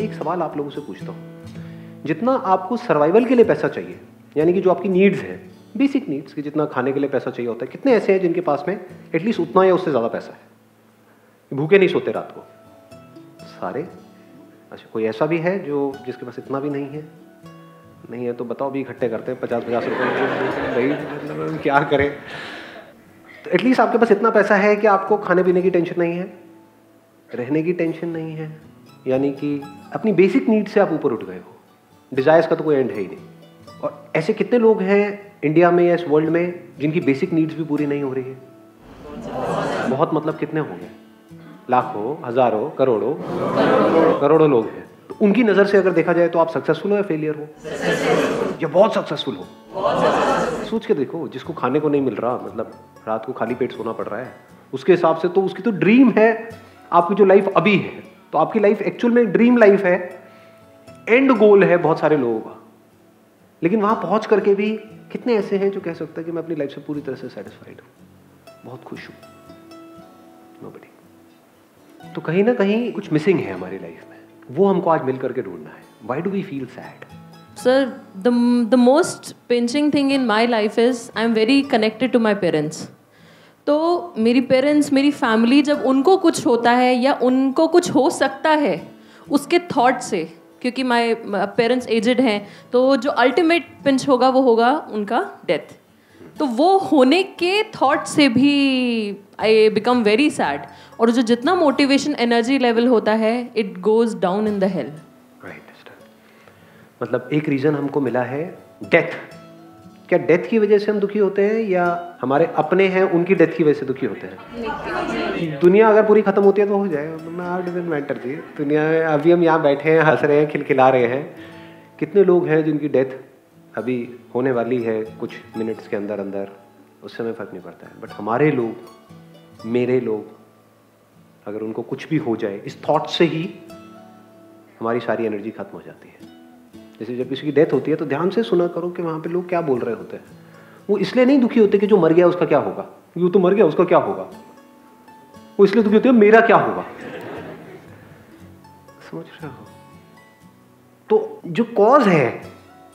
एक सवाल आप लोगों से पूछता हूँ। जितना आपको सर्वाइवल के लिए पैसा चाहिए, यानी कि जो आपकी नीड्स हैं बेसिक नीड्स कि जितना खाने के लिए पैसा चाहिए होता है, कितने ऐसे हैं जिनके पास में एटलीस्ट उतना या उससे ज़्यादा पैसा है? भूखे नहीं सोते रात को। सारे? अच्छा कोई ऐसा भी है जो, जिसके पास इतना भी नहीं है? नहीं है तो बताओ भी इकट्ठे करते हैं पचास पचास रुपये भाई मतलब क्या करें? तो एटलीस्ट आपके पास इतना पैसा है कि आपको खाने पीने की टेंशन नहीं है, रहने की टेंशन नहीं है। यानी कि अपनी बेसिक नीड से आप ऊपर उठ गए हो। डिज़ायर्स का तो कोई एंड है ही नहीं। और ऐसे कितने लोग हैं इंडिया में या इस वर्ल्ड में जिनकी बेसिक नीड्स भी पूरी नहीं हो रही है? बहुत मतलब कितने होंगे? लाखों, हज़ारों, करोड़ों करोड़ों लोग हैं। तो उनकी नज़र से अगर देखा जाए तो आप सक्सेसफुल हो या फेलियर हो? या बहुत सक्सेसफुल हो? सोच के देखो, जिसको खाने को नहीं मिल रहा मतलब रात को खाली पेट सोना पड़ रहा है, उसके हिसाब से तो उसकी तो ड्रीम है। आपकी जो लाइफ अभी है तो आपकी लाइफ एक्चुअल में ड्रीम लाइफ है। एंड गोल है बहुत सारे लोगों का। लेकिन वहाँ पहुँच करके भी कितने ऐसे हैं जो कह सकते हैं कि मैं अपनी लाइफ से पूरी तरह से सेटिस्फाइड हूँ। बहुत खुश हूँ। नोबडी तो कहीं ना कहीं कुछ मिसिंग है हमारी लाइफ में। वो हमको आज मिल करके ढूंढना है। Why do we feel sad sir the most most thing in my life is I am very connected to my parents. तो मेरी पेरेंट्स मेरी फैमिली जब उनको कुछ होता है या उनको कुछ हो सकता है उसके थॉट से, क्योंकि माई पेरेंट्स एजड हैं तो जो अल्टीमेट पिंच होगा वो होगा उनका डेथ तो वो होने के थॉट से भी आई बिकम वेरी सैड और जो जितना मोटिवेशन एनर्जी लेवल होता है it goes down in the hell मतलब एक रीज़न हमको मिला है डेथ क्या डेथ की वजह से हम दुखी होते हैं या हमारे अपने हैं, उनकी डेथ की वजह से दुखी होते हैं? दुनिया अगर पूरी खत्म होती है तो हो जाए मैटर जी दुनिया में अभी हम यहाँ बैठे हैं, हंस रहे हैं, खिलखिला रहे हैं। कितने लोग हैं जिनकी डेथ अभी होने वाली है कुछ मिनट्स के अंदर अंदर? उस समय फ़र्क नहीं पड़ता है। बट हमारे लोग, मेरे लोग, अगर उनको कुछ भी हो जाए, इस थॉट से ही हमारी सारी एनर्जी खत्म हो जाती है। जैसे जब किसी की डेथ होती है तो ध्यान से सुना करो कि वहाँ पे लोग क्या बोल रहे होते हैं। वो इसलिए नहीं दुखी होते कि जो मर गया उसका क्या होगा? वो तो मर गया, उसका क्या होगा? वो इसलिए दुखी होते हैं, मेरा क्या होगा? समझ रहे हो? तो जो कॉज है,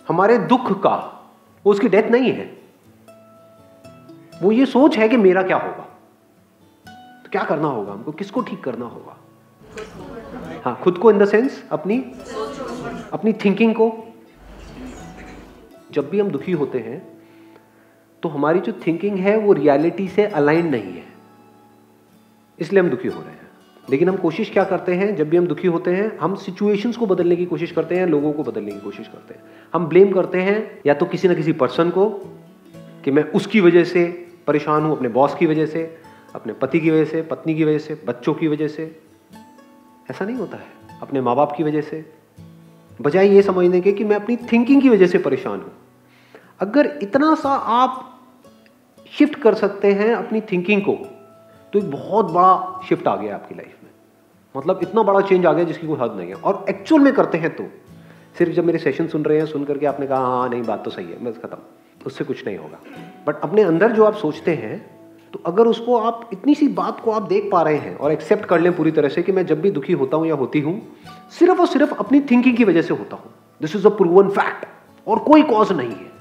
हमारे दुख का, वो उसकी डेथ नहीं है। वो ये सोच है कि मेरा क्या होगा? तो क्या करना होगा हमको? किसको ठीक करना होगा? हाँ खुद को इन द सेंस अपनी अपनी थिंकिंग को। जब भी हम दुखी होते हैं तो हमारी जो थिंकिंग है, वो रियलिटी से अलाइन नहीं है। इसलिए हम दुखी हो रहे हैं। लेकिन हम कोशिश क्या करते हैं? जब भी हम दुखी होते हैं, हम सिचुएशंस को बदलने की कोशिश करते हैं, लोगों को बदलने की कोशिश करते हैं। हम ब्लेम करते हैं, या तो किसी ना किसी पर्सन को, कि मैं उसकी वजह से परेशान हूँ, अपने बॉस की वजह से, अपने पति की वजह से, पत्नी की वजह से, बच्चों की वजह से। ऐसा नहीं होता है। अपने माँ बाप की वजह से बजाय ये समझने के कि मैं अपनी थिंकिंग की वजह से परेशान हूँ। अगर इतना सा आप शिफ्ट कर सकते हैं अपनी थिंकिंग को तो एक बहुत बड़ा शिफ्ट आ गया आपकी लाइफ में। मतलब इतना बड़ा चेंज आ गया जिसकी कोई हद नहीं है। और एक्चुअल में करते हैं तो सिर्फ़ जब मेरे सेशन सुन रहे हैं, सुन करके आपने कहा हाँ नहीं, बात तो सही है, बस खत्म, उससे कुछ नहीं होगा। बट अपने अंदर जो आप सोचते हैं तो अगर उसको आप इतनी सी बात को आप देख पा रहे हैं और एक्सेप्ट कर लें पूरी तरह से कि मैं जब भी दुखी होता हूँ या होती हूँ, सिर्फ़ और सिर्फ़ अपनी थिंकिंग की वजह से होता हूँ। This is a proven fact और कोई कॉज नहीं है।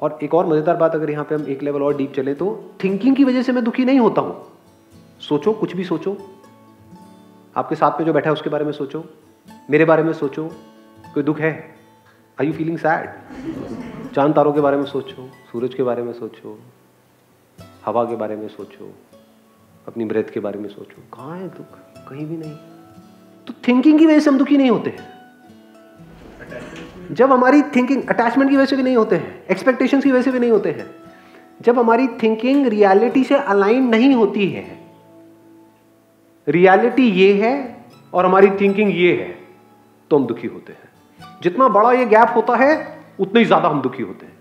और एक और मज़ेदार बात अगर यहाँ पे हम एक लेवल और डीप चले तो थिंकिंग की वजह से मैं दुखी नहीं होता हूँ। सोचो, कुछ भी सोचो। आपके साथ में जो बैठा है उसके बारे में सोचो। मेरे बारे में सोचो। कोई दुख है? आई यू फीलिंग सैड चाँद तारों के बारे में सोचो, सूरज के बारे में सोचो। हवा के बारे में सोचो, अपनी ब्रेथ के बारे में सोचो। कहाँ है दुख? कहीं भी नहीं। तो थिंकिंग की वजह से हम दुखी नहीं होते हैं। जब हमारी थिंकिंग अटैचमेंट की वजह से भी नहीं होते हैं एक्सपेक्टेशन की वजह से भी नहीं होते हैं, जब हमारी थिंकिंग रियलिटी से अलाइन नहीं होती है रियलिटी ये है और हमारी थिंकिंग ये है तो हम दुखी होते हैं। जितना बड़ा ये गैप होता है, उतना ही ज़्यादा हम दुखी होते हैं।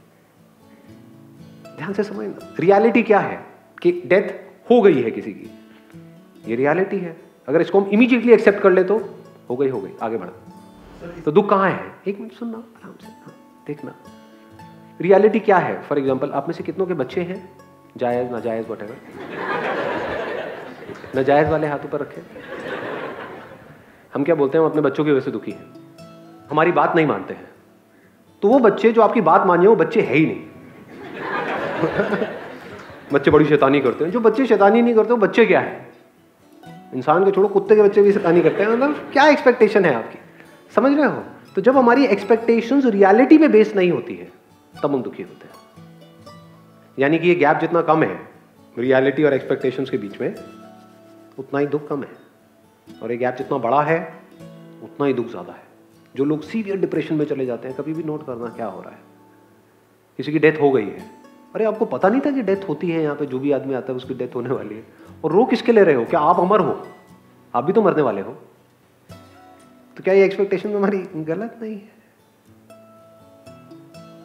ध्यान से समझना। रियलिटी क्या है? कि डेथ हो गई है किसी की। ये रियलिटी है। अगर इसको हम इमीडिएटली एक्सेप्ट कर ले तो हो गई हो गई। आगे बढ़ा। तो दुख कहाँ है? एक मिनट सुनना आराम से हाँ, देखना। रियलिटी क्या है? फॉर एग्ज़ाम्पल आप में से कितनों के बच्चे हैं? जायज़ नाजायज वट एवर नाजायज वाले हाथों पर रखे। हम क्या बोलते हैं? हम अपने बच्चों की वजह से दुखी हैं। हमारी बात नहीं मानते हैं। तो वो बच्चे जो आपकी बात मानिए वो बच्चे है ही नहीं। बच्चे बड़ी शैतानी करते हैं। जो बच्चे शैतानी नहीं करते, वो बच्चे क्या है? इंसान के छोड़ो, कुत्ते के बच्चे भी शैतानी करते हैं। मतलब क्या एक्सपेक्टेशन है आपकी? समझ रहे हो? तो जब हमारी एक्सपेक्टेशन रियलिटी में बेस नहीं होती है, तब हम दुखी होते हैं। यानी कि ये गैप जितना कम है रियलिटी और एक्सपेक्टेशंस के बीच में, उतना ही दुख कम है। और ये गैप जितना बड़ा है, उतना ही दुख ज़्यादा है। जो लोग सीवियर डिप्रेशन में चले जाते हैं, कभी भी नोट करना क्या हो रहा है। किसी की डेथ हो गई है अरे आपको पता नहीं था कि डेथ होती है यहाँ पे? जो भी आदमी आता है उसकी डेथ होने वाली है। और रो किसके ले रहे हो? क्या आप अमर हो? आप भी तो मरने वाले हो। तो क्या ये एक्सपेक्टेशन हमारी गलत नहीं है?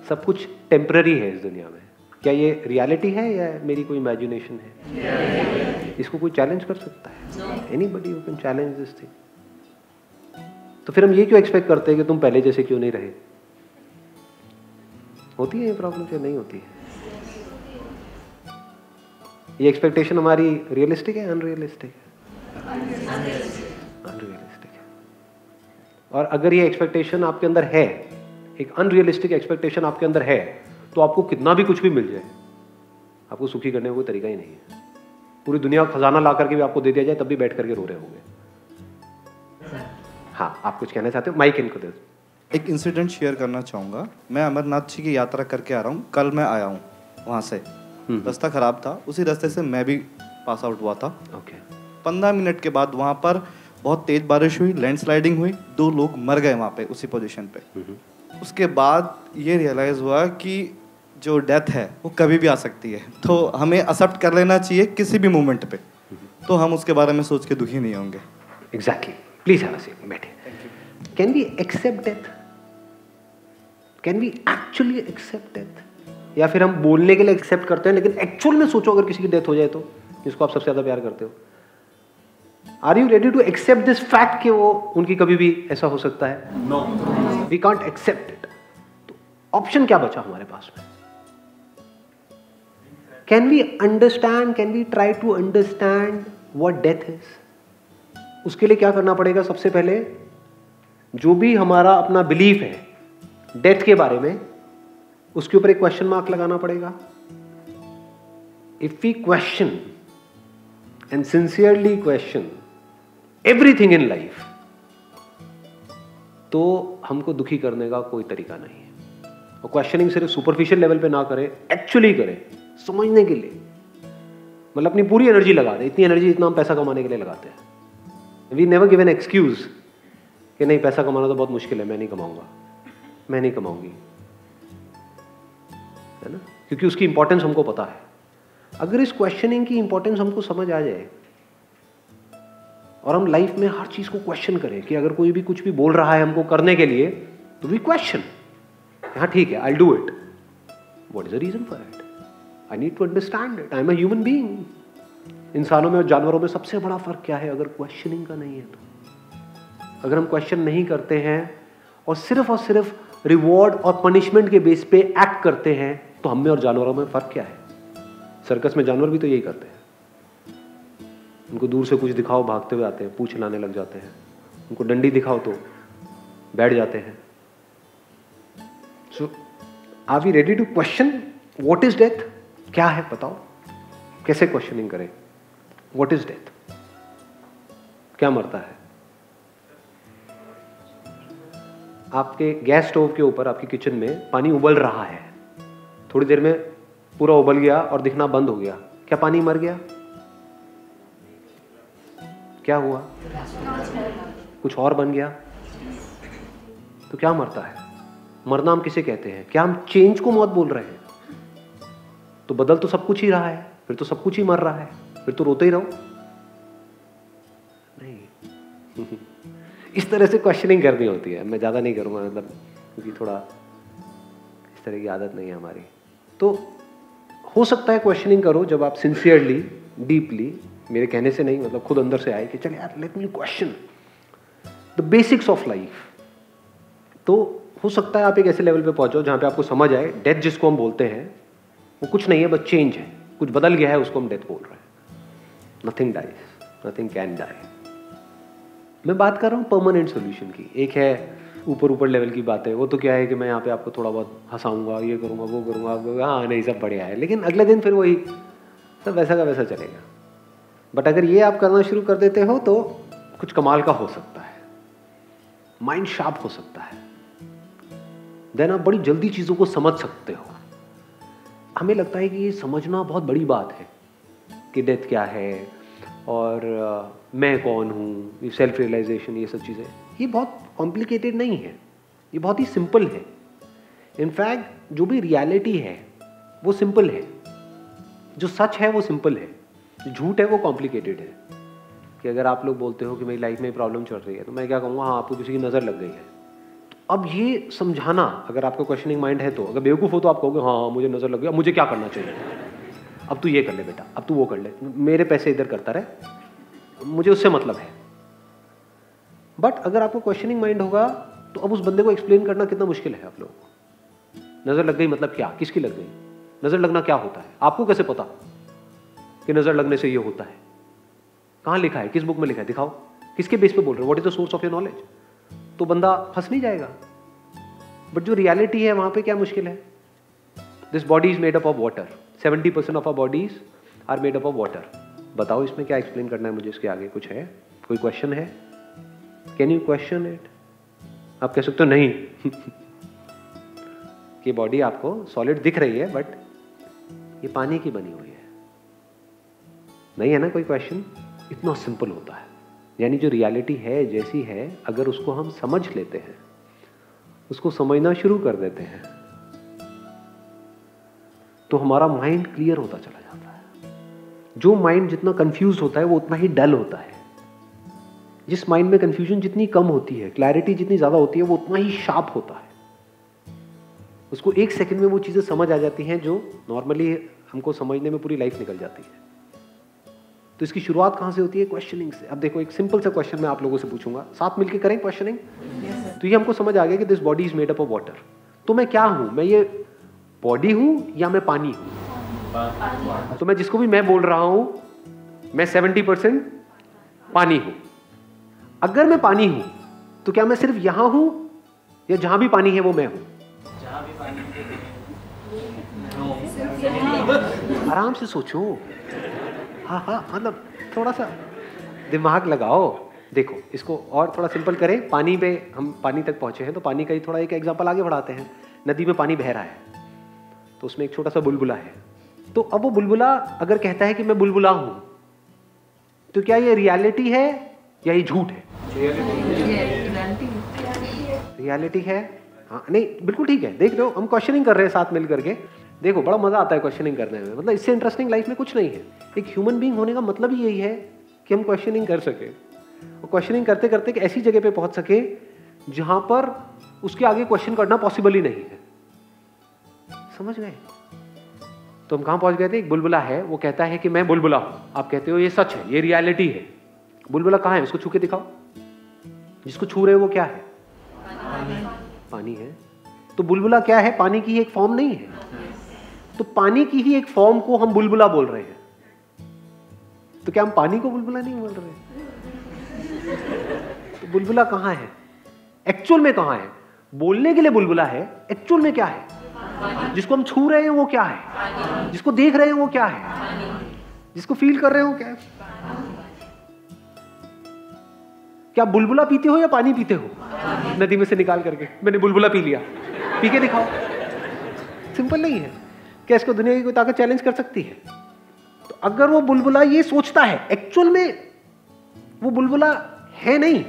सब कुछ टेम्पररी है इस दुनिया में। क्या ये रियलिटी है या मेरी कोई इमेजिनेशन है? इसको कोई चैलेंज कर सकता है? Anybody you can challenge this thing तो फिर हम ये क्यों एक्सपेक्ट करते हैं कि तुम पहले जैसे क्यों नहीं रहे? होती है ये प्रॉब्लम क्या? नहीं होती है। ये एक्सपेक्टेशन हमारी रियलिस्टिक है अनरियलिस्टिक है? अनरियलिस्टिक है। और अगर ये एक्सपेक्टेशन आपके अंदर है, एक अनरियलिस्टिक एक्सपेक्टेशन आपके अंदर है तो आपको कितना भी कुछ भी मिल जाए, आपको सुखी करने का कोई तरीका ही नहीं है। पूरी दुनिया का खजाना ला करके भी आपको दे दिया जाए, तब भी बैठ करके रो रहे होंगे। हाँ आप कुछ कहना चाहते हो? माइक इनको दे। एक इंसिडेंट शेयर करना चाहूँगा। मैं अमरनाथ जी की यात्रा करके आ रहा हूँ। कल मैं आया हूँ वहाँ से। रास्ता ख़राब था। उसी रास्ते से मैं भी पास आउट हुआ था। ओके। पंद्रह मिनट के बाद वहाँ पर बहुत तेज़ बारिश हुई लैंडस्लाइडिंग हुई दो लोग मर गए वहाँ पे उसी पोजीशन पे। उसके बाद ये रियलाइज़ हुआ कि जो डेथ है वो कभी भी आ सकती है। तो हमें एक्सेप्ट कर लेना चाहिए किसी भी मोमेंट पे। तो हम उसके बारे में सोच के दुखी नहीं होंगे। Exactly please have a seat बैठे can we accept death can we actually accept death या फिर हम बोलने के लिए एक्सेप्ट करते हैं लेकिन एक्चुअल में सोचो अगर किसी की डेथ हो जाए तो जिसको आप सबसे ज़्यादा प्यार करते हो। Are you ready to accept this fact कि वो उनकी कभी भी ऐसा हो सकता है? No we can't accept it तो ऑप्शन क्या बचा हमारे पास में? Can we understand can we try to understand what death is उसके लिए क्या करना पड़ेगा सबसे पहले? जो भी हमारा अपना बिलीफ है डेथ के बारे में उसके ऊपर एक क्वेश्चन मार्क लगाना पड़ेगा। If we question and sincerely question everything in life तो हमको दुखी करने का कोई तरीका नहीं है। और क्वेश्चनिंग सिर्फ़ सुपरफिशियल लेवल पे ना करें एक्चुअली करें, समझने के लिए। मतलब अपनी पूरी एनर्जी लगा दें, इतनी एनर्जी इतना हम पैसा कमाने के लिए लगाते हैं। We never give an excuse कि नहीं, पैसा कमाना तो बहुत मुश्किल है, मैं नहीं कमाऊँगा, मैं नहीं कमाऊँगी। है ना? क्योंकि उसकी इंपॉर्टेंस हमको पता है। अगर इस क्वेश्चनिंग की इंपॉर्टेंस हमको समझ आ जाए, और हम लाइफ में हर चीज़ को क्वेश्चन करें कि अगर कोई भी कुछ भी बोल रहा है हमको करने के लिए तो वी क्वेश्चन हाँ ठीक है I do it what is the reason for it I need to understand it I am human being इंसानों में और जानवरों में सबसे बड़ा फ़र्क क्या है? अगर क्वेश्चनिंग का नहीं है तो। अगर हम क्वेश्चन नहीं करते हैं, और सिर्फ़ और सिर्फ़ रिवॉर्ड और पनिशमेंट के बेस पे एक्ट करते हैं तो हम में और जानवरों में फ़र्क क्या है? सर्कस में जानवर भी तो यही करते हैं। उनको दूर से कुछ दिखाओ, भागते हुए आते हैं, पूछ लाने लग जाते हैं। उनको डंडी दिखाओ तो बैठ जाते हैं। So are we ready to question what is death क्या है बताओ। कैसे क्वेश्चनिंग करें? वॉट इज़ डेथ क्या मरता है? आपके गैस स्टोव के ऊपर, आपकी किचन में पानी उबल रहा है। थोड़ी देर में पूरा उबल गया और दिखना बंद हो गया। क्या पानी मर गया? क्या हुआ? कुछ और बन गया? तो क्या मरता है? मरना हम किसे कहते हैं? क्या हम चेंज को मौत बोल रहे हैं? तो बदल तो सब कुछ ही रहा है, फिर तो सब कुछ ही मर रहा है, फिर तो रोते ही रहो। नहीं। इस तरह से क्वेश्चनिंग करनी होती है। मैं ज़्यादा नहीं करूँगा मतलब क्योंकि थोड़ा इस तरह की आदत नहीं है हमारी। तो हो सकता है क्वेश्चनिंग करो जब आप सिंसियरली डीपली मेरे कहने से नहीं मतलब खुद अंदर से आए कि चल यार let me question the basics of life तो हो सकता है आप एक ऐसे लेवल पे पहुंचो जहाँ पे आपको समझ आए डेथ जिसको हम बोलते हैं, वो कुछ नहीं है, बस चेंज है। कुछ बदल गया है, उसको हम डेथ बोल रहे हैं। Nothing dies nothing can die मैं बात कर रहा हूँ परमानेंट सोल्यूशन की। एक है ऊपर ऊपर लेवल की बात। है वो तो क्या है कि मैं यहाँ पे आपको थोड़ा बहुत हंसाऊँगा, ये करूँगा, वो करूँगा हाँ नहीं, सब बढ़िया है। लेकिन अगले दिन फिर वही सब वैसा का वैसा चलेगा। बट अगर ये आप करना शुरू कर देते हो तो कुछ कमाल का हो सकता है। माइंड शार्प हो सकता है। देन आप बड़ी जल्दी चीज़ों को समझ सकते हो। हमें लगता है कि ये समझना बहुत बड़ी बात है कि डेथ क्या है, और मैं कौन हूँ सेल्फ रियलाइजेशन ये सब चीज़ें। ये बहुत कॉम्प्लिकेटेड नहीं है। ये बहुत ही सिंपल है। इनफैक्ट जो भी रियलिटी है, वो सिंपल है। जो सच है, वो सिंपल है। जो झूठ है, वो कॉम्प्लिकेटेड है। कि अगर आप लोग बोलते हो कि मेरी लाइफ में प्रॉब्लम चल रही है तो मैं क्या कहूँगा हाँ आपको किसी की नज़र लग गई है। तो अब ये समझाना, अगर आपका क्वेश्चनिंग माइंड है तो अगर बेवकूफ़ हो तो आप कहोगे हाँ मुझे नज़र लग गई मुझे क्या करना चाहिए? अब तू ये कर ले बेटा, अब तू वो कर ले। मेरे पैसे इधर करता रहे। मुझे उससे मतलब है। बट अगर आपको क्वेश्चनिंग माइंड होगा तो अब उस बंदे को एक्सप्लेन करना कितना मुश्किल है आप लोगों को। नज़र लग गई मतलब क्या? किसकी लग गई? नज़र लगना क्या होता है? आपको कैसे पता कि नज़र लगने से ये होता है? कहाँ लिखा है? किस बुक में लिखा है? दिखाओ। किसके बेस पे बोल रहे हो? What is the source of your knowledge तो बंदा फंस नहीं जाएगा। बट जो रियलिटी है, वहाँ पे क्या मुश्किल है? This body is made up of water seventy percent of our bodies are made up of water बताओ इसमें क्या एक्सप्लेन करना है मुझे? इसके आगे कुछ है? कोई क्वेश्चन है? कैन यू क्वेश्चन इट आप कह सकते हो, नहीं। कि बॉडी आपको सॉलिड दिख रही है बट ये पानी की बनी हुई है। नहीं है ना कोई क्वेश्चन इतना सिंपल होता है। यानी जो रियलिटी है, जैसी है, अगर उसको हम समझ लेते हैं, उसको समझना शुरू कर देते हैं तो हमारा माइंड क्लियर होता चला जाता है। जो माइंड जितना कंफ्यूज होता है, वो उतना ही डल होता है। जिस माइंड में कंफ्यूजन जितनी कम होती है क्लैरिटी जितनी ज़्यादा होती है वो उतना ही शार्प होता है। उसको एक सेकंड में वो चीज़ें समझ आ जाती हैं जो नॉर्मली हमको समझने में पूरी लाइफ निकल जाती है। तो इसकी शुरुआत कहाँ से होती है? क्वेश्चनिंग से। अब देखो एक सिंपल सा क्वेश्चन मैं आप लोगों से पूछूँगा। साथ मिलकर करें क्वेश्चनिंग yes, तो ये हमको समझ आ गया कि this body is made up of water तो मैं क्या हूँ? मैं ये बॉडी हूँ या मैं पानी हूँ? तो मैं जिसको भी मैं बोल रहा हूँ मैं सेवेंटी परसेंट पानी हूँ। अगर मैं पानी हूँ तो क्या मैं सिर्फ़ यहाँ हूँ? या जहाँ भी पानी है वो मैं हूँ? आराम से सोचो। हाँ हाँ मतलब थोड़ा सा दिमाग लगाओ। देखो, इसको और थोड़ा सिंपल करें। पानी पे हम पानी तक पहुँचे हैं तो पानी का ही थोड़ा एक एग्जांपल आगे बढ़ाते हैं। नदी में पानी बह रहा है तो उसमें एक छोटा सा बुलबुला है। तो अब वो बुलबुला अगर कहता है कि मैं बुलबुला हूँ तो क्या ये रियलिटी है या ये झूठ है? रियलिटी है? हाँ नहीं, बिल्कुल ठीक है। देख हो, हम क्वेश्चनिंग कर रहे हैं साथ मिल करके देखो, बड़ा मज़ा आता है क्वेश्चनिंग करने में। मतलब इससे इंटरेस्टिंग लाइफ में कुछ नहीं है। एक ह्यूमन बींग होने का मतलब ही यही है कि हम क्वेश्चनिंग कर सके। और क्वेश्चनिंग करते करते एक ऐसी जगह पे पहुँच सके, जहाँ पर उसके आगे क्वेश्चन करना पॉसिबल ही नहीं है। समझ गए? तो हम कहाँ पहुँच गए थे? एक बुलबुला है। वो कहता है कि मैं बुलबुला हूँ। आप कहते हो, ये सच है, ये रियलिटी है। बुलबुला कहाँ है? उसको छू के दिखाओ। जिसको छू रहे हो वो क्या है? पानी। पानी है। तो बुलबुला क्या है? पानी की एक फॉर्म नहीं है। तो पानी की ही एक फॉर्म को हम बुलबुला बोल रहे हैं। तो क्या हम पानी को बुलबुला नहीं बोल रहे? तो बुलबुला कहाँ है? एक्चुअल में कहाँ है? बोलने के लिए बुलबुला है। एक्चुअल में क्या है? जिसको हम छू रहे हैं वो क्या है? जिसको देख रहे हैं वो क्या है? जिसको फील कर रहे हो क्या है? क्या बुलबुला पीते हो या पानी पीते हो? नदी में से निकाल करके। मैंने बुलबुला पी लिया। पी के दिखाओ। सिंपल नहीं है। क्या इसको दुनिया की कोई ताकत चैलेंज कर सकती है? तो अगर वो बुलबुला ये सोचता है एक्चुअल में वो बुलबुला है नहीं,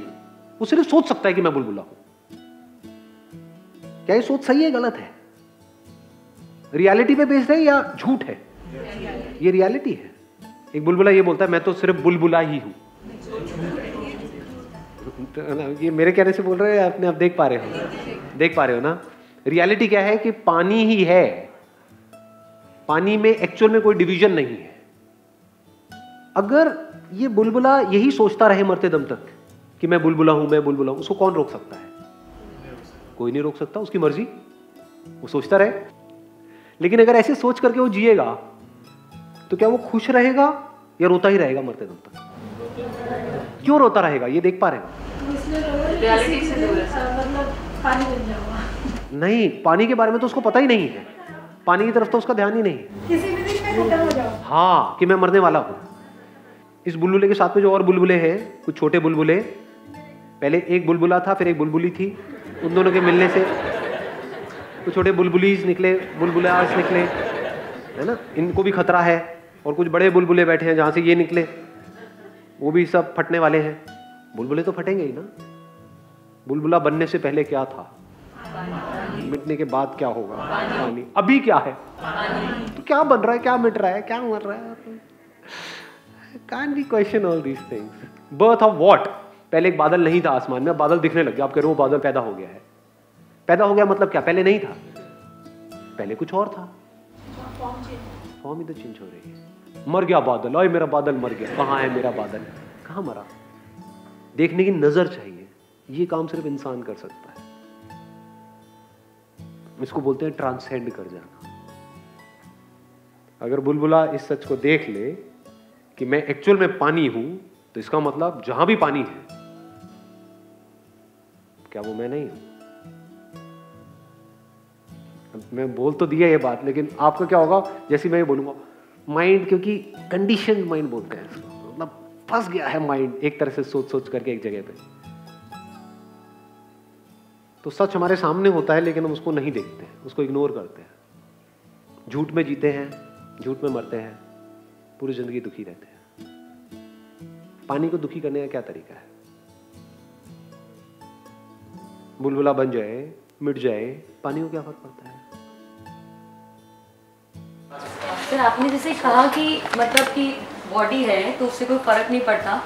वो सिर्फ़ सोच सकता है कि मैं बुलबुला हूँ। क्या ये सोच सही है, गलत है? रियलिटी पे बेस्ड है या झूठ है? ये रियलिटी है। एक बुलबुला ये बोलता है, मैं तो सिर्फ़ बुलबुला ही हूँ। तो ये मेरे कहने से बोल रहे हैं, अपने आप देख पा रहे हो। देख पा रहे हो ना? रियलिटी क्या है कि पानी ही है। पानी में एक्चुअल में कोई डिवीज़न नहीं है। अगर ये बुलबुला यही सोचता रहे मरते दम तक कि मैं बुलबुला हूँ, मैं बुलबुला हूँ, उसको कौन रोक सकता है? कोई नहीं रोक सकता, उसकी मर्ज़ी। वो सोचता रहे। लेकिन अगर ऐसे सोच करके वो जिएगा तो क्या वो खुश रहेगा या रोता ही रहेगा मरते दम तक? क्यों रोता रहेगा? ये देख पा रहे हैं। रियलिटी से दूर है। मतलब पानी बन जाऊँगा। नहीं पानी के बारे में तो उसको पता ही नहीं है। पानी की तरफ़ तो उसका ध्यान ही नहीं है। किसी भी दिन में खत्म हो जाऊँ। हाँ कि मैं मरने वाला हूँ। इस बुलबुले के साथ में जो और बुलबुले हैं कुछ छोटे बुलबुले पहले एक बुलबुला था फिर एक बुलबुली थी। उन दोनों के मिलने से कुछ छोटे बुलबुलीज निकले बुलबुलास निकले है ना? इनको भी खतरा है। और कुछ बड़े बुलबुले बैठे हैं जहाँ से ये निकले। वो भी सब फटने वाले हैं। बुलबुले तो फटेंगे ही ना। बुलबुला बनने से पहले क्या था? मिटने के बाद क्या होगा? पानी। अभी क्या है? तो क्या बन रहा है? क्या मिट रहा है? क्या मर रहा है? Can be question all these things birth of what पहले एक बादल नहीं था आसमान में बादल दिखने लग गया। आप कह रहे हो बादल पैदा हो गया है। पैदा हो गया मतलब क्या? पहले नहीं था। पहले कुछ और था। फॉर्म तो चेंज हो रही है। मर गया बादल। ओए मेरा बादल मर गया। कहाँ है मेरा बादल? कहाँ मरा? देखने की नज़र चाहिए। ये काम सिर्फ़ इंसान कर सकता है। इसको बोलते हैं ट्रांसेंड कर जाना। अगर बुलबुला इस सच को देख ले कि मैं एक्चुअल में पानी हूँ तो इसका मतलब जहाँ भी पानी है, क्या वो मैं नहीं हूँ? मैं बोल तो दिया ये बात, लेकिन आपका क्या होगा? जैसे मैं ये बोलूँगा माइंड क्योंकि कंडीशन माइंड बोलते हैं इसको। फंस गया है माइंड एक तरह से सोच सोच करके एक जगह पे। तो सच हमारे सामने होता है, लेकिन हम उसको नहीं देखते उसको इग्नोर करते हैं। झूठ में जीते हैं, झूठ में मरते हैं, पूरी ज़िंदगी दुखी रहते हैं। पानी को दुखी करने का क्या तरीका है? बुलबुला बन जाए, मिट जाए, पानी को क्या फ़र्क पड़ता है? सर, आपने जैसे कहा कि मतलब कि बॉडी है तो उससे कोई फ़र्क नहीं पड़ता।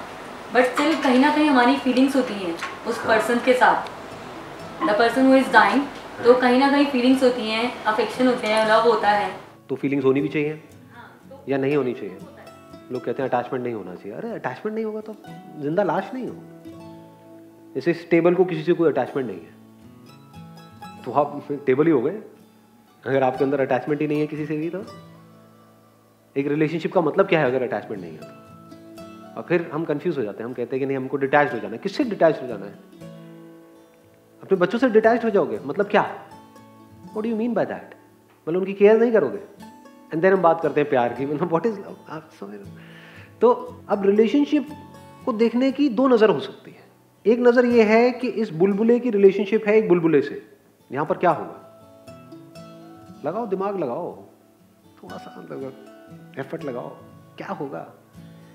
बट स्टिल कहीं ना कहीं हमारी फीलिंग्स होती हैं उस पर्सन के साथ। The person who is dying तो कहीं ना कहीं फीलिंग्स होती हैं अफेक्शन होते हैं लव होता है। तो फीलिंग्स होनी भी चाहिए? या नहीं होनी चाहिए? लोग कहते हैं अटैचमेंट नहीं होना चाहिए। अरे अटैचमेंट नहीं होगा तो? ज़िंदा लाश नहीं हो। जैसे इस टेबल को किसी से कोई अटैचमेंट नहीं है। तो आप टेबल ही हो गए। अगर आपके अंदर अटैचमेंट ही नहीं है किसी से भी तो? एक रिलेशनशिप का मतलब क्या है अगर अटैचमेंट नहीं है तो? और फिर हम कंफ्यूज हो जाते हैं, हम कहते हैं कि नहीं, हमको डिटैच हो जाना है। किससे डिटैच हो जाना है? अपने बच्चों से डिटैच हो जाओगे? मतलब क्या? What do you mean by that मतलब उनकी केयर नहीं करोगे? एंड देन हम बात करते हैं प्यार की मतलब वॉट इज़ लव आप समझ तो अब रिलेशनशिप को देखने की दो नज़र हो सकती है। एक नज़र ये है कि इस बुलबुले की रिलेशनशिप है एक बुलबुले से। यहाँ पर क्या होगा? लगाओ, दिमाग लगाओ। थोड़ा सा मतलब एफर्ट लगाओ। क्या होगा?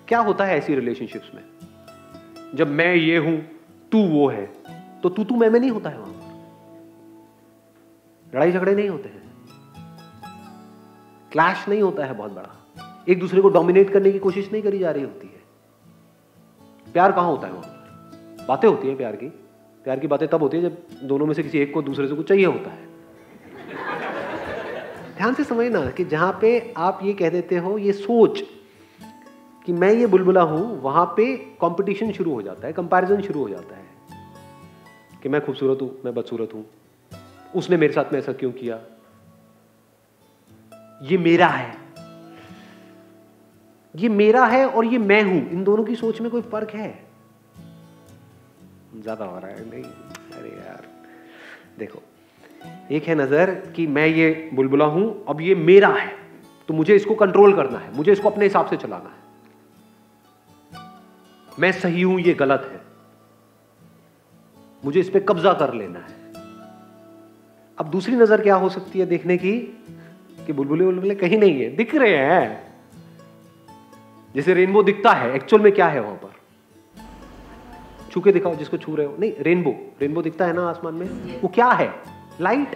क्या होता है ऐसी रिलेशनशिप्स में? जब मैं ये हूँ, तू वो है तो तू तू मैं में नहीं होता है वहाँ लड़ाई झगड़े नहीं होते हैं। क्लैश नहीं होता है बहुत बड़ा। एक दूसरे को डोमिनेट करने की कोशिश नहीं करी जा रही होती है। प्यार कहाँ होता है वहाँ पर? बातें होती है प्यार की। प्यार की बातें तब होती है जब दोनों में से किसी एक को दूसरे से कुछ चाहिए होता है। ध्यान से समझना कि जहाँ पे आप ये कह देते हो, ये सोच कि मैं ये बुलबुला हूँ, वहाँ पे कंपटीशन शुरू हो जाता है कंपैरिजन शुरू हो जाता है कि मैं खूबसूरत हूँ, मैं बदसूरत हूँ। उसने मेरे साथ में ऐसा क्यों किया? ये मेरा है। ये मेरा है और ये मैं हूँ। इन दोनों की सोच में कोई फ़र्क है? ज़्यादा हो रहा है। नहीं। अरे यार, देखो एक है नज़र कि मैं ये बुलबुला हूँ, अब ये मेरा है। तो मुझे इसको कंट्रोल करना है, मुझे इसको अपने हिसाब से चलाना है। मैं सही हूँ, ये गलत है। मुझे इस पर कब्जा कर लेना है। अब दूसरी नज़र क्या हो सकती है देखने की? कि बुलबुले बुलबुले कहीं नहीं है, दिख रहे हैं। जैसे रेनबो दिखता है एक्चुअल में क्या है वहाँ पर? छू के दिखाओ जिसको छू रहे हो। नहीं रेनबो रेनबो दिखता है ना आसमान में? वो क्या है? लाइट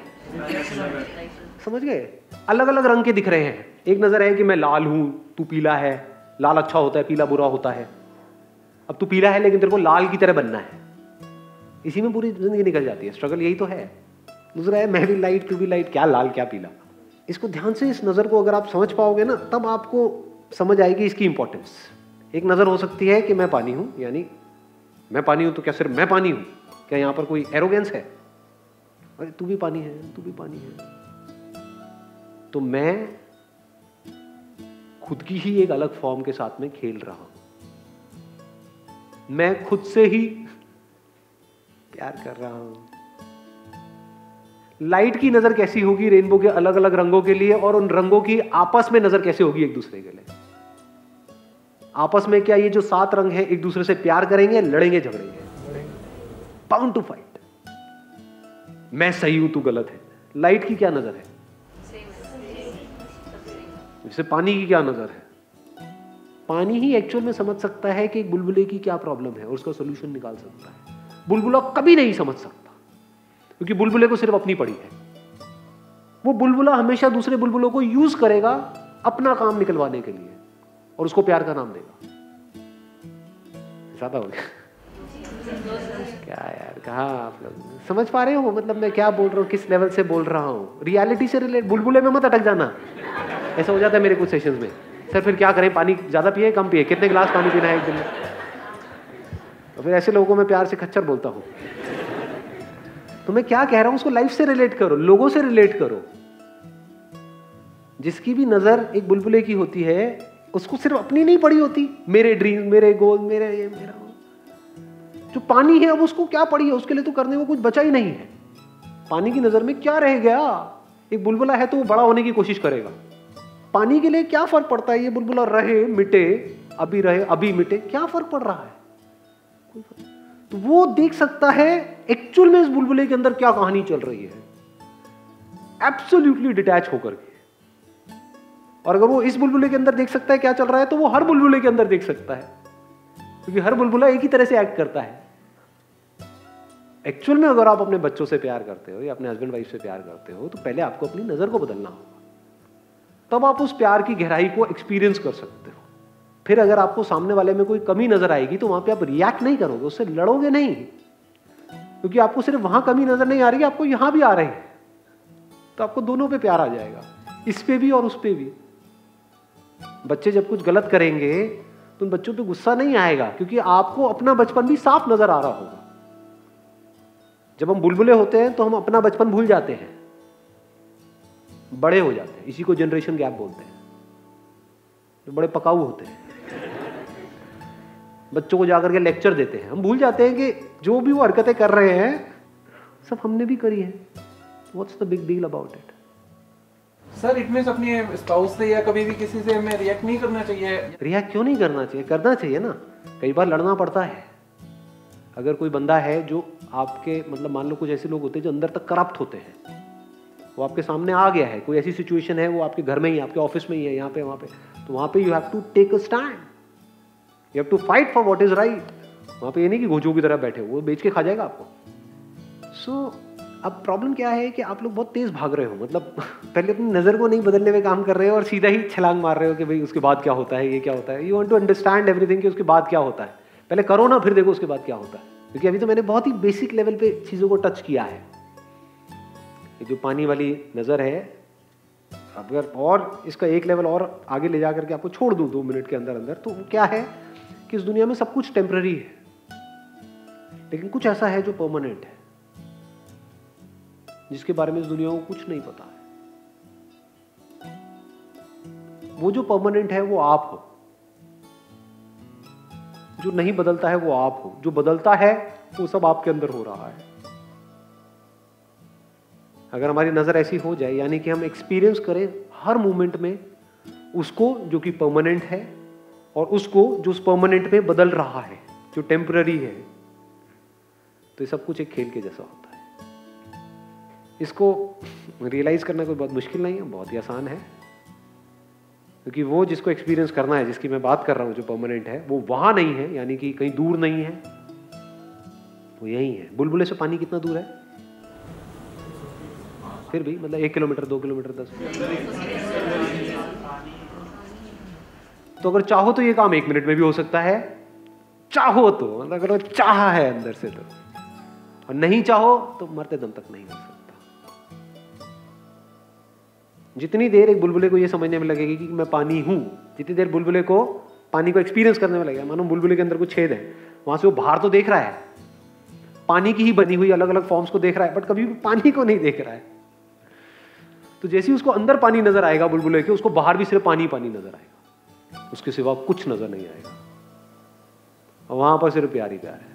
समझ गए? अलग अलग रंग के दिख रहे हैं। एक नज़र है कि मैं लाल हूँ, तू पीला है। लाल अच्छा होता है, पीला बुरा होता है। अब तू पीला है, लेकिन तेरे को लाल की तरह बनना है। इसी में पूरी ज़िंदगी निकल जाती है। स्ट्रगल यही तो है। दूसरा है, मैं भी लाइट तू भी लाइट क्या लाल, क्या पीला? इसको ध्यान से, इस नज़र को अगर आप समझ पाओगे ना, तब आपको समझ आएगी इसकी इंपॉर्टेंस एक नज़र हो सकती है कि मैं पानी हूँ, यानी मैं पानी हूँ तो क्या सिर्फ़ मैं पानी हूँ? क्या यहाँ पर कोई एरोगेंस है? अरे, तू भी पानी है, तू भी पानी है। तो मैं खुद की ही एक अलग फॉर्म के साथ में खेल रहा हूँ। मैं खुद से ही प्यार कर रहा हूँ। लाइट की नज़र कैसी होगी रेनबो के अलग अलग रंगों के लिए और उन रंगों की आपस में नज़र कैसे होगी एक दूसरे के लिए? आपस में क्या ये जो सात रंग है एक दूसरे से प्यार करेंगे, लड़ेंगे, झगड़ेंगे? पाउंड टू फाइट मैं सही हूँ, तू गलत है। लाइट की क्या नज़र है? जैसे पानी की क्या नज़र है? पानी ही एक्चुअल में समझ सकता है कि एक बुलबुले की क्या प्रॉब्लम है और उसका सोल्यूशन निकाल सकता है। बुलबुला कभी नहीं समझ सकता, क्योंकि बुलबुले को सिर्फ़ अपनी पड़ी है। वो बुलबुला हमेशा दूसरे बुलबुलों को यूज़ करेगा अपना काम निकलवाने के लिए और उसको प्यार का नाम देगा। ज़्यादा हो गया। क्या यार, कहा आप लोग? समझ पा रहे हो? मतलब मैं क्या बोल रहा हूँ, किस लेवल से बोल रहा हूँ? रियलिटी से रिलेट बुलबुले में मत अटक जाना। ऐसा हो जाता है मेरे कुछ सेशंस में। सर, फिर क्या करें? पानी ज़्यादा पिए, कम पिए? कितने गिलास पानी पीना है एक दिन में? तो फिर ऐसे लोगों को मैं प्यार से खच्चर बोलता हूँ। तो मैं क्या कह रहा हूँ, उसको लाइफ से रिलेट करो, लोगों से रिलेट करो। जिसकी भी नज़र एक बुलबुले की होती है, उसको सिर्फ़ अपनी नहीं पड़ी होती। मेरे ड्रीम मेरे गोल मेरे ये, मेरा जो पानी है, अब उसको क्या पड़ी है? उसके लिए तो करने को कुछ बचा ही नहीं है। पानी की नज़र में क्या रह गया? एक बुलबुला है तो वो बड़ा होने की कोशिश करेगा। पानी के लिए क्या फ़र्क पड़ता है? ये बुलबुला रहे, मिटे, अभी रहे, अभी मिटे, क्या फ़र्क पड़ रहा है? कोई फ़र्क तो वो देख सकता है एक्चुअल में इस बुलबुले के अंदर क्या कहानी चल रही है। एब्सोल्युटली डिटैच होकर के। और अगर वो इस बुलबुले के अंदर देख सकता है क्या चल रहा है तो वो हर बुलबुले के अंदर देख सकता है। क्योंकि हर बुलबुला एक ही तरह से एक्ट करता है। एक्चुअल में अगर आप अपने बच्चों से प्यार करते हो या अपने हस्बैंड वाइफ से प्यार करते हो तो पहले आपको अपनी नज़र को बदलना होगा। तब आप उस प्यार की गहराई को एक्सपीरियंस कर सकते हो। फिर अगर आपको सामने वाले में कोई कमी नज़र आएगी तो वहाँ पे आप रिएक्ट नहीं करोगे, उससे लड़ोगे नहीं। क्योंकि आपको सिर्फ़ वहाँ कमी नज़र नहीं आ रही, आपको यहाँ भी आ रही है। तो आपको दोनों पे प्यार आ जाएगा, इस पे भी और उस पे भी। बच्चे जब कुछ गलत करेंगे तो उन बच्चों पे गुस्सा नहीं आएगा, क्योंकि आपको अपना बचपन भी साफ़ नज़र आ रहा होगा। जब हम बुलबुले होते हैं तो हम अपना बचपन भूल जाते हैं। बड़े हो जाते हैं, इसी को जनरेशन गैप बोलते हैं। जो बड़े पकाऊ होते हैं। बच्चों को जाकर के लेक्चर देते हैं। हम भूल जाते हैं कि जो भी वो हरकतें कर रहे हैं, सब हमने भी करी है। What's the big deal about it sir it mean अपने स्पाउस से या कभी भी किसी से हमें रिएक्ट नहीं करना चाहिए। रिएक्ट क्यों नहीं करना चाहिए? करना चाहिए ना। कई बार लड़ना पड़ता है। अगर कोई बंदा है जो आपके मतलब मान लो कुछ ऐसे लोग होते हैं जो अंदर तक करप्ट होते हैं। वो आपके सामने आ गया है। कोई ऐसी सिचुएशन है वो आपके घर में ही आपके ऑफ़िस में ही है यहाँ पे वहाँ पे। तो वहाँ पे you have to take a stand you have to fight for what is right वहाँ पे ये नहीं कि घोजों की तरह बैठे वो बेच के खा जाएगा आपको। सो so, अब प्रॉब्लम क्या है कि आप लोग बहुत तेज भाग रहे हो मतलब पहले अपनी नज़र को नहीं बदलने में काम कर रहे हो और सीधा ही छलांग मार रहे हो कि भाई उसके बाद क्या होता है, ये क्या होता है। You want to understand everything कि उसके बाद क्या होता है। पहले करो ना, फिर देखो उसके बाद क्या होता है। क्योंकि अभी तो मैंने बहुत ही बेसिक लेवल पे चीज़ों को टच किया है। ये जो पानी वाली नज़र है अगर और इसका एक लेवल और आगे ले जा करके आपको छोड़ दूँ दो मिनट के अंदर अंदर तो क्या है कि इस दुनिया में सब कुछ टेम्प्ररी है। लेकिन कुछ ऐसा है जो परमानेंट है। जिसके बारे में इस दुनिया को कुछ नहीं पता है। वो जो परमानेंट है, वो आप हो। जो नहीं बदलता है, वो आप हो। जो बदलता है, वो सब आपके अंदर हो रहा है। अगर हमारी नज़र ऐसी हो जाए, यानी कि हम एक्सपीरियंस करें हर मोमेंट में, उसको जो कि परमानेंट है और उसको जो उस परमानेंट में बदल रहा है, जो टेम्पररी है तो ये सब कुछ एक खेल के जैसा है। इसको रियलाइज़ करना कोई बहुत मुश्किल नहीं है, बहुत ही आसान है। क्योंकि वो जिसको एक्सपीरियंस करना है, जिसकी मैं बात कर रहा हूँ, जो परमानेंट है, वो वहाँ नहीं है, यानी कि कहीं दूर नहीं है। वो यही है। बुलबुले से पानी कितना दूर है? फिर भी मतलब एक किलोमीटर, दो किलोमीटर, दस तो अगर चाहो तो ये काम एक मिनट में भी हो सकता है। चाहो तो मतलब अगर चाह है अंदर से तो। और नहीं चाहो तो मरते दम तक नहीं हो सकता। जितनी देर एक बुलबुले को ये समझने में लगेगी कि मैं पानी हूँ, जितनी देर बुलबुले को पानी को एक्सपीरियंस करने में लगेगा, मानो बुलबुले के अंदर कुछ छेद है, वहाँ से वो बाहर तो देख रहा है। पानी की ही बनी हुई अलग अलग फॉर्म्स को देख रहा है बट कभी भी पानी को नहीं देख रहा है। तो जैसे ही उसको अंदर पानी नज़र आएगा बुलबुले के, उसको बाहर भी सिर्फ़ पानी पानी नज़र आएगा। उसके सिवा कुछ नज़र नहीं आएगा। वहाँ पर सिर्फ़ प्यार ही प्यार है।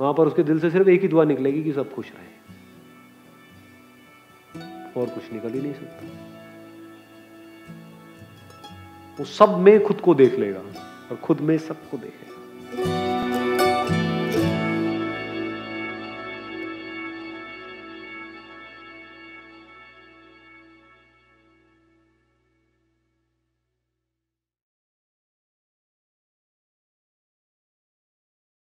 वहाँ पर उसके दिल से सिर्फ़ एक ही दुआ निकलेगी कि सब खुश रहे। और कुछ निकल ही नहीं सकता। वो सब में खुद को देख लेगा और खुद में सबको देखेगा।